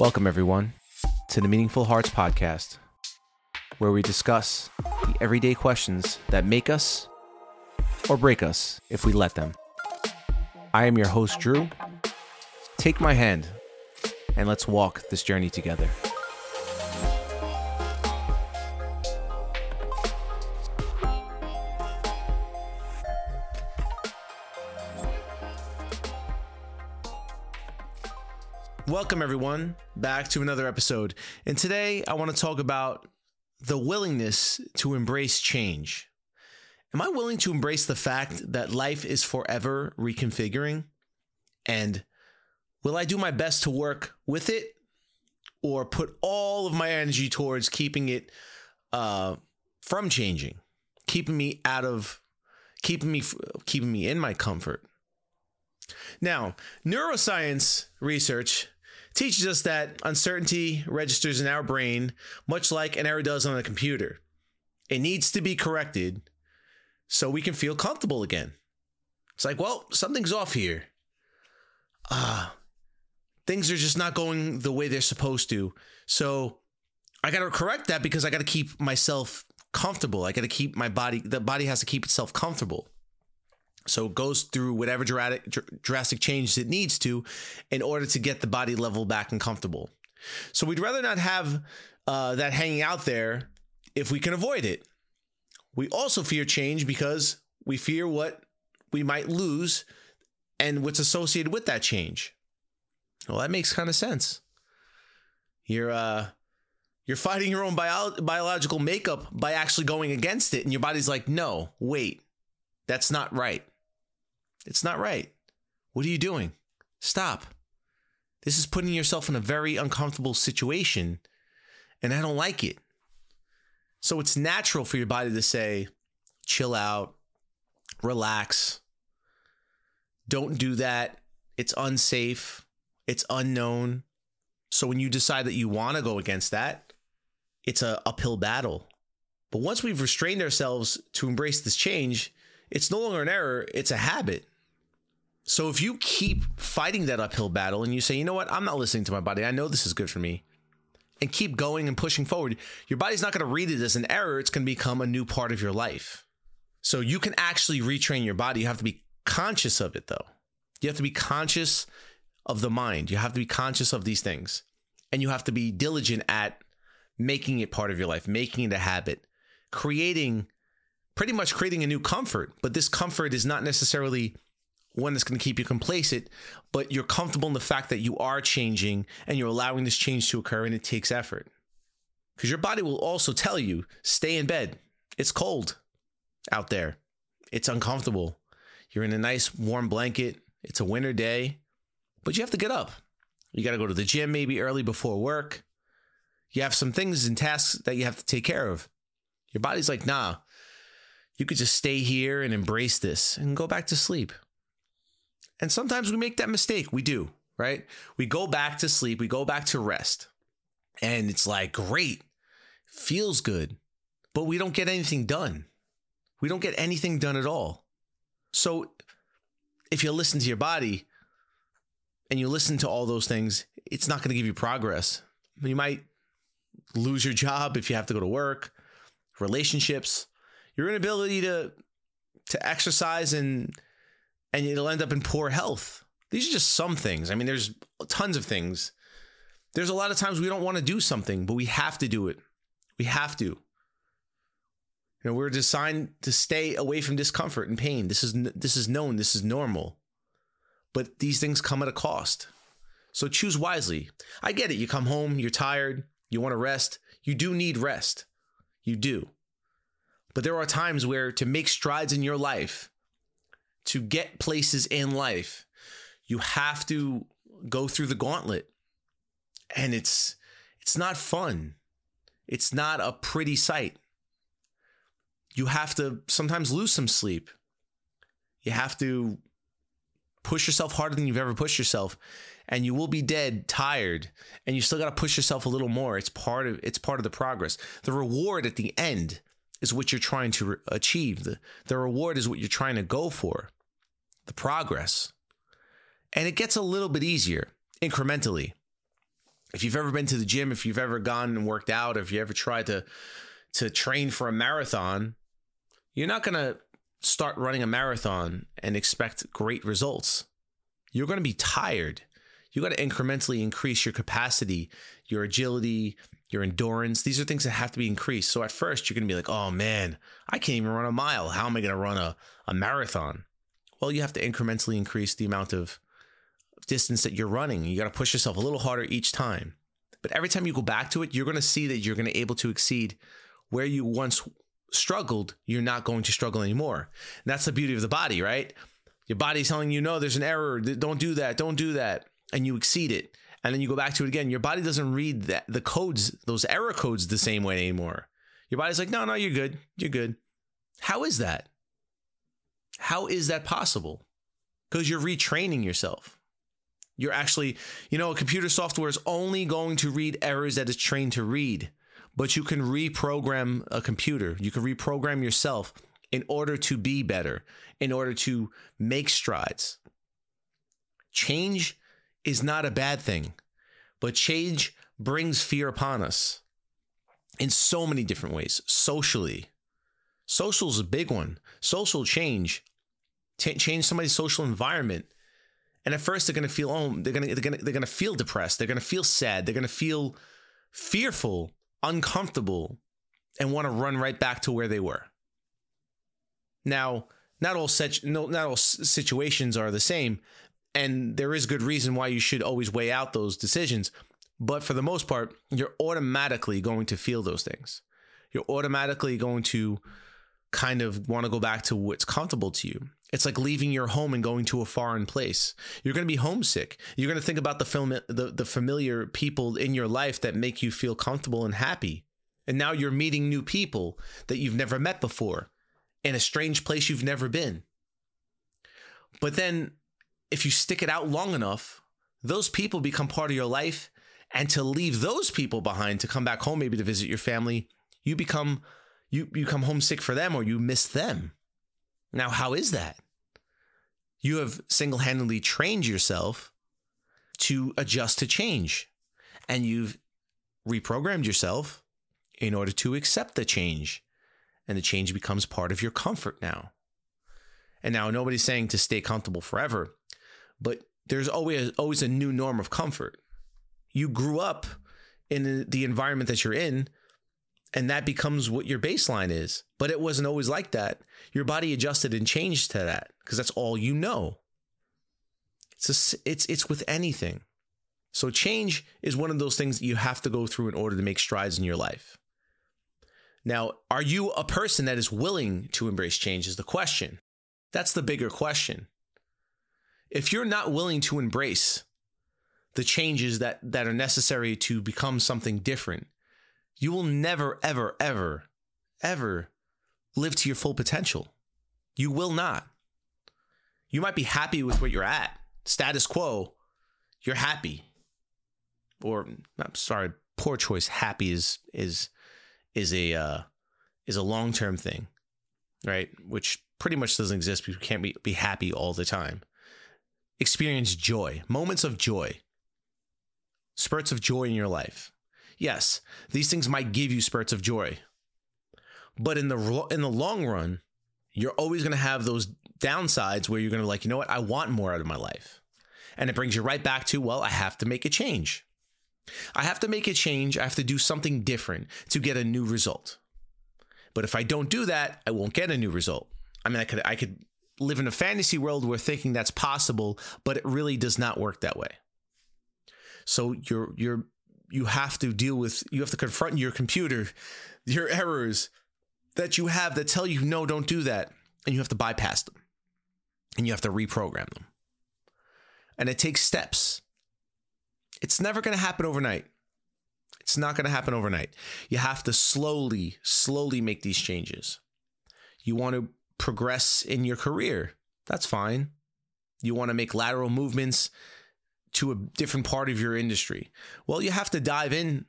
Welcome, everyone, to the Meaningful Hearts podcast, where we discuss the everyday questions that make us or break us if we let them. I am your host, Drew. Take my hand and let's walk this journey together. Welcome, everyone, back to another episode. And today I want to talk about the willingness to embrace change. Am I willing to embrace the fact that life is forever reconfiguring? And will I do my best to work with it or put all of my energy towards keeping it uh, from changing, keeping me out of, keeping me, keeping me in my comfort? Now, neuroscience research teaches us that uncertainty registers in our brain much like an error does on a computer. It needs to be corrected so we can feel comfortable again. It's like, well, something's off here. Ah, uh, things are just not going the way they're supposed to. So I got to correct that because I got to keep myself comfortable. I got to keep my body, the body has to keep itself comfortable. So it goes through whatever drastic, drastic changes it needs to in order to get the body level back and comfortable. So we'd rather not have uh, that hanging out there if we can avoid it. We also fear change because we fear what we might lose and what's associated with that change. Well, that makes kind of sense. You're uh you're fighting your own bio- biological makeup by actually going against it and your body's like, "No, wait. That's not right." It's not right. What are you doing? Stop. This is putting yourself in a very uncomfortable situation, and I don't like it. So it's natural for your body to say, chill out, relax, don't do that. It's unsafe, it's unknown. So when you decide that you want to go against that, it's a uphill battle. But once we've restrained ourselves to embrace this change, it's no longer an error, it's a habit. So if you keep fighting that uphill battle and you say, you know what, I'm not listening to my body, I know this is good for me, and keep going and pushing forward, your body's not going to read it as an error. It's going to become a new part of your life. So you can actually retrain your body. You have to be conscious of it, though. You have to be conscious of the mind. You have to be conscious of these things. And you have to be diligent at making it part of your life, making it a habit, creating pretty much creating a new comfort. But this comfort is not necessarily one that's going to keep you complacent, but you're comfortable in the fact that you are changing and you're allowing this change to occur and it takes effort. Because your body will also tell you stay in bed. It's cold out there, it's uncomfortable. You're in a nice warm blanket, it's a winter day, but you have to get up. You got to go to the gym maybe early before work. You have some things and tasks that you have to take care of. Your body's like, nah, you could just stay here and embrace this and go back to sleep. And sometimes we make that mistake. We do, right? We go back to sleep, we go back to rest. And it's like, great, feels good, but we don't get anything done. We don't get anything done at all. So if you listen to your body and you listen to all those things, it's not going to give you progress. You might lose your job if you have to go to work, relationships, your inability to to exercise and and it'll end up in poor health. These are just some things. I mean, there's tons of things. There's a lot of times we don't want to do something, but we have to do it. We have to. You know, we're designed to stay away from discomfort and pain. This is this is known. This is normal. But these things come at a cost. So choose wisely. I get it. You come home, you're tired, you want to rest. You do need rest. You do. But there are times where to make strides in your life, to get places in life, you have to go through the gauntlet. And it's it's not fun. It's not a pretty sight. You have to sometimes lose some sleep. You have to push yourself harder than you've ever pushed yourself and you will be dead tired and you still got to push yourself a little more it's part of it's part of the progress the reward at the end is what you're trying to achieve the, the reward is what you're trying to go for the progress. And it gets a little bit easier incrementally. If you've ever been to the gym, if you've ever gone and worked out, if you ever tried to to train for a marathon, you're not going to start running a marathon and expect great results. You're going to be tired. You got to incrementally increase your capacity, your agility, your endurance. These are things that have to be increased. So at first, you're going to be like, oh man, I can't even run a mile. How am I going to run a, a marathon? Well, you have to incrementally increase the amount of distance that you're running. You got to push yourself a little harder each time. But every time you go back to it, you're going to see that you're going to be able to exceed where you once struggled. You're not going to struggle anymore. And that's the beauty of the body, right? Your body's telling you, no, there's an error. Don't do that. Don't do that. And you exceed it. And then you go back to it again. Your body doesn't read that the codes, those error codes, the same way anymore. Your body's like, no, no, you're good. You're good. How is that? How is that possible? Because you're retraining yourself. You're actually, you know, a computer software is only going to read errors that it's trained to read, but you can reprogram a computer. You can reprogram yourself in order to be better, in order to make strides. Change is not a bad thing, but change brings fear upon us in so many different ways. Socially, social is a big one. Social change, t- change somebody's social environment. And at first, they're going to feel oh, they're going to they're going to they're going to feel depressed. They're going to feel sad. They're going to feel fearful, uncomfortable, and want to run right back to where they were. Now, not all such no, not all situations are the same, and there is good reason why you should always weigh out those decisions. But for the most part, you're automatically going to feel those things. You're automatically going to kind of want to go back to what's comfortable to you. It's like leaving your home and going to a foreign place. You're going to be homesick. You're going to think about the film the, the familiar people in your life that make you feel comfortable and happy. And now you're meeting new people that you've never met before in a strange place you've never been. But then if you stick it out long enough, those people become part of your life. And to leave those people behind to come back home, maybe to visit your family, you become you you come homesick for them or you miss them. Now, how is that? You have single-handedly trained yourself to adjust to change. And you've reprogrammed yourself in order to accept the change. And the change becomes part of your comfort now. And now nobody's saying to stay comfortable forever, but there's always always a new norm of comfort. You grew up in the environment that you're in, and that becomes what your baseline is. But it wasn't always like that. Your body adjusted and changed to that because that's all you know. It's a, it's it's with anything. So change is one of those things that you have to go through in order to make strides in your life. Now, are you a person that is willing to embrace change is the question. That's the bigger question if you're not willing to embrace the changes that that are necessary to become something different, you will never ever ever ever live to your full potential. You will not. You might be happy with where you're at, status quo. You're happy. Or I'm sorry, poor choice. Happy is is is a uh, is a long term thing, right? Which pretty much doesn't exist. People can't be, be happy all the time experience joy, moments of joy, spurts of joy in your life. Yes, these things might give you spurts of joy. But in the in the long run, you're always going to have those downsides where you're going to be like, you know what? I want more out of my life. And it brings you right back to, well, I have to make a change. I have to make a change. I have to do something different to get a new result. But if I don't do that, I won't get a new result. I mean, I could I could live in a fantasy world where thinking that's possible, but it really does not work that way. So you're you're you have to deal with you have to confront your computer, your errors that you have that tell you no, don't do that, and you have to bypass them. And you have to reprogram them. And it takes steps. It's never going to happen overnight. It's not going to happen overnight. You have to slowly, slowly make these changes. You want to progress in your career. That's fine. You want to make lateral movements to a different part of your industry. Well, you have to dive in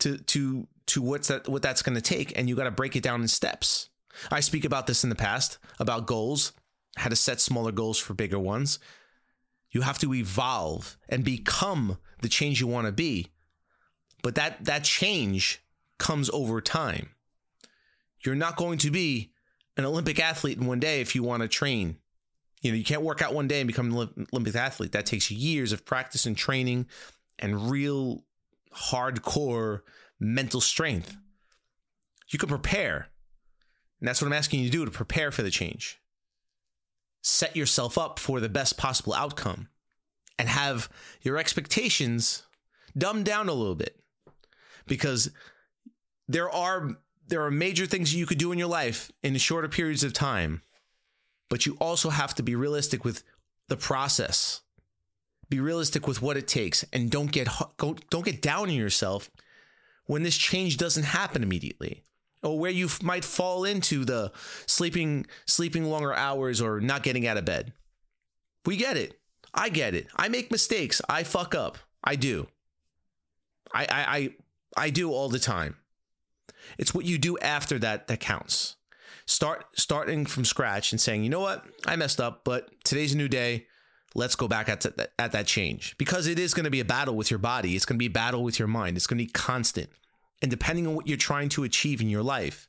to to to what's that what that's going to take and you got to break it down in steps. I speak about this in the past about goals, how to set smaller goals for bigger ones. You have to evolve and become the change you want to be But that that change comes over time. You're not going to be an Olympic athlete in one day if you want to train. You know, you can't work out one day and become an Olympic athlete. That takes years of practice and training and real hardcore mental strength. You can prepare. And that's what I'm asking you to do to prepare for the change. Set yourself up for the best possible outcome and have your expectations dumbed down a little bit because there are there are major things you could do in your life in shorter periods of time but you also have to be realistic with the process. Be realistic with what it takes and don't get don't get down on yourself when this change doesn't happen immediately or where you might fall into the sleeping sleeping longer hours or not getting out of bed. We get it. I get it. I make mistakes. I fuck up. I do. I i i, I do all the time it's what you do after that that counts start starting from scratch and saying you know what i messed up but today's a new day let's go back at that, at that change because it is going to be a battle with your body. It's going to be a battle with your mind. It's going to be constant. And depending on what you're trying to achieve in your life,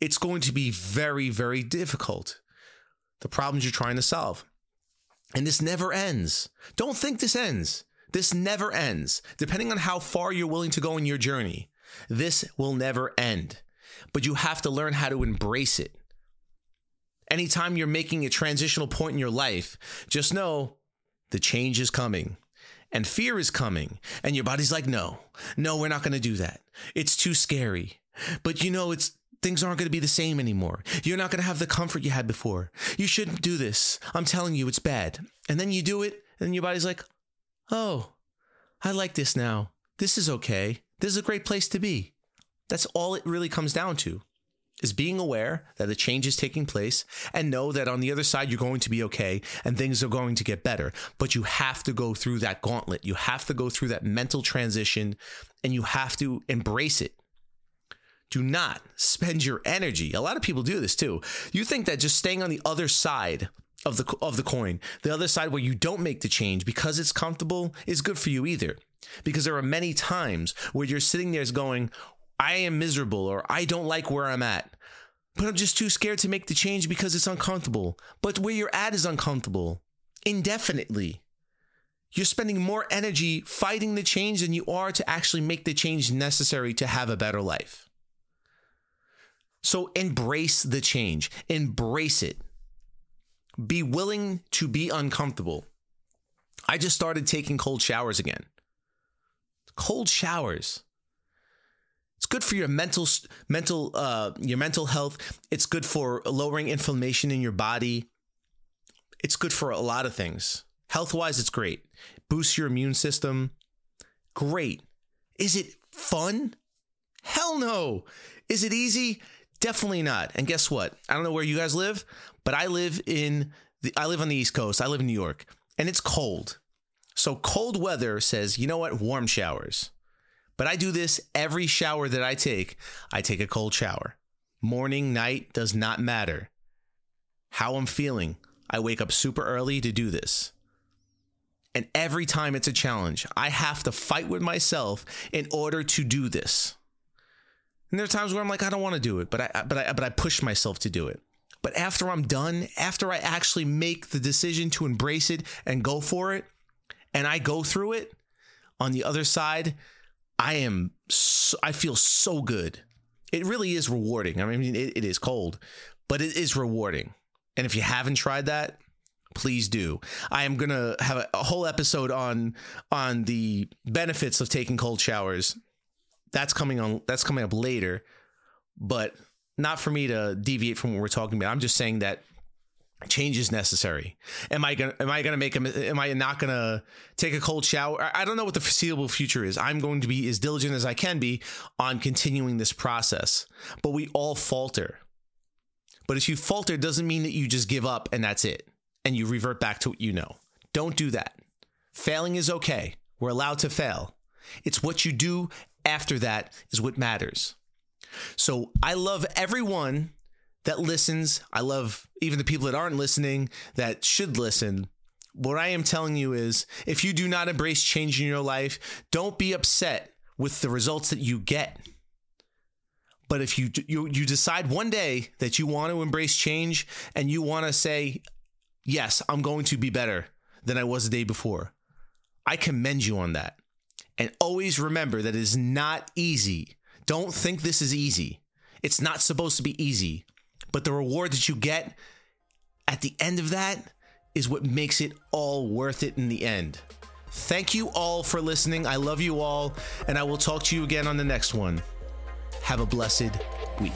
it's going to be very, very difficult. The problems you're trying to solve. And this never ends. Don't think this ends. This never ends. Depending on how far you're willing to go in your journey, this will never end. But you have to learn how to embrace it. Anytime you're making a transitional point in your life, just know the change is coming and fear is coming. And your body's like, no, no, we're not going to do that. It's too scary. But you know, it's things aren't going to be the same anymore. You're not going to have the comfort you had before. You shouldn't do this. I'm telling you, it's bad. And then you do it, and your body's like, oh, I like this now. This is okay. This is a great place to be. That's all it really comes down to is being aware that a change is taking place and know that on the other side you're going to be okay and things are going to get better. But you have to go through that gauntlet. You have to go through that mental transition and you have to embrace it. Do not spend your energy. A lot of people do this too. You think that just staying on the other side of the of the coin, the other side where you don't make the change because it's comfortable is good for you either. Because there are many times where you're sitting there going, I am miserable or I don't like where I'm at. But I'm just too scared to make the change because it's uncomfortable. But where you're at is uncomfortable indefinitely. You're spending more energy fighting the change than you are to actually make the change necessary to have a better life. So embrace the change, embrace it. Be willing to be uncomfortable. I just started taking cold showers again. Cold showers. It's good for your mental mental uh, your mental health. It's good for lowering inflammation in your body. It's good for a lot of things. Health wise, it's great. Boosts your immune system. Great. Is it fun? Hell no. Is it easy? Definitely not. And guess what? I don't know where you guys live, but I live in the I live on the East Coast. I live in New York, and it's cold. So cold weather says, you know what? Warm showers. But I do this every shower that I take. I take a cold shower. Morning, night does not matter. How I'm feeling, I wake up super early to do this. And every time it's a challenge, I have to fight with myself in order to do this. And there are times where I'm like, I don't want to do it, but I but I but I push myself to do it. But after I'm done, after I actually make the decision to embrace it and go for it, and I go through it, on the other side, I am, so, I feel so good. It really is rewarding. I mean, it, it is cold, but it is rewarding. And if you haven't tried that, please do. I am gonna have a, a whole episode on on the benefits of taking cold showers. That's coming on. That's coming up later, but not for me to deviate from what we're talking about. I'm just saying that change is necessary. Am i gonna am i gonna make a am i not gonna take a cold shower? I don't know what the foreseeable future is. I'm going to be as diligent as i can be on continuing this process but we all falter. But if you falter doesn't mean that you just give up and that's it and you revert back to what you know. Don't do that. Failing is okay. We're allowed to fail. It's what you do after that is what matters so i love everyone that listens. I love even the people that aren't listening that should listen. What I am telling you is if you do not embrace change in your life, don't be upset with the results that you get. But if you you you decide one day that you want to embrace change and you want to say, "Yes, I'm going to be better than I was the day before." I commend you on that. And always remember that it is not easy. Don't think this is easy. It's not supposed to be easy. But the reward that you get at the end of that is what makes it all worth it in the end. Thank you all for listening. I love you all, and I will talk to you again on the next one. Have a blessed week.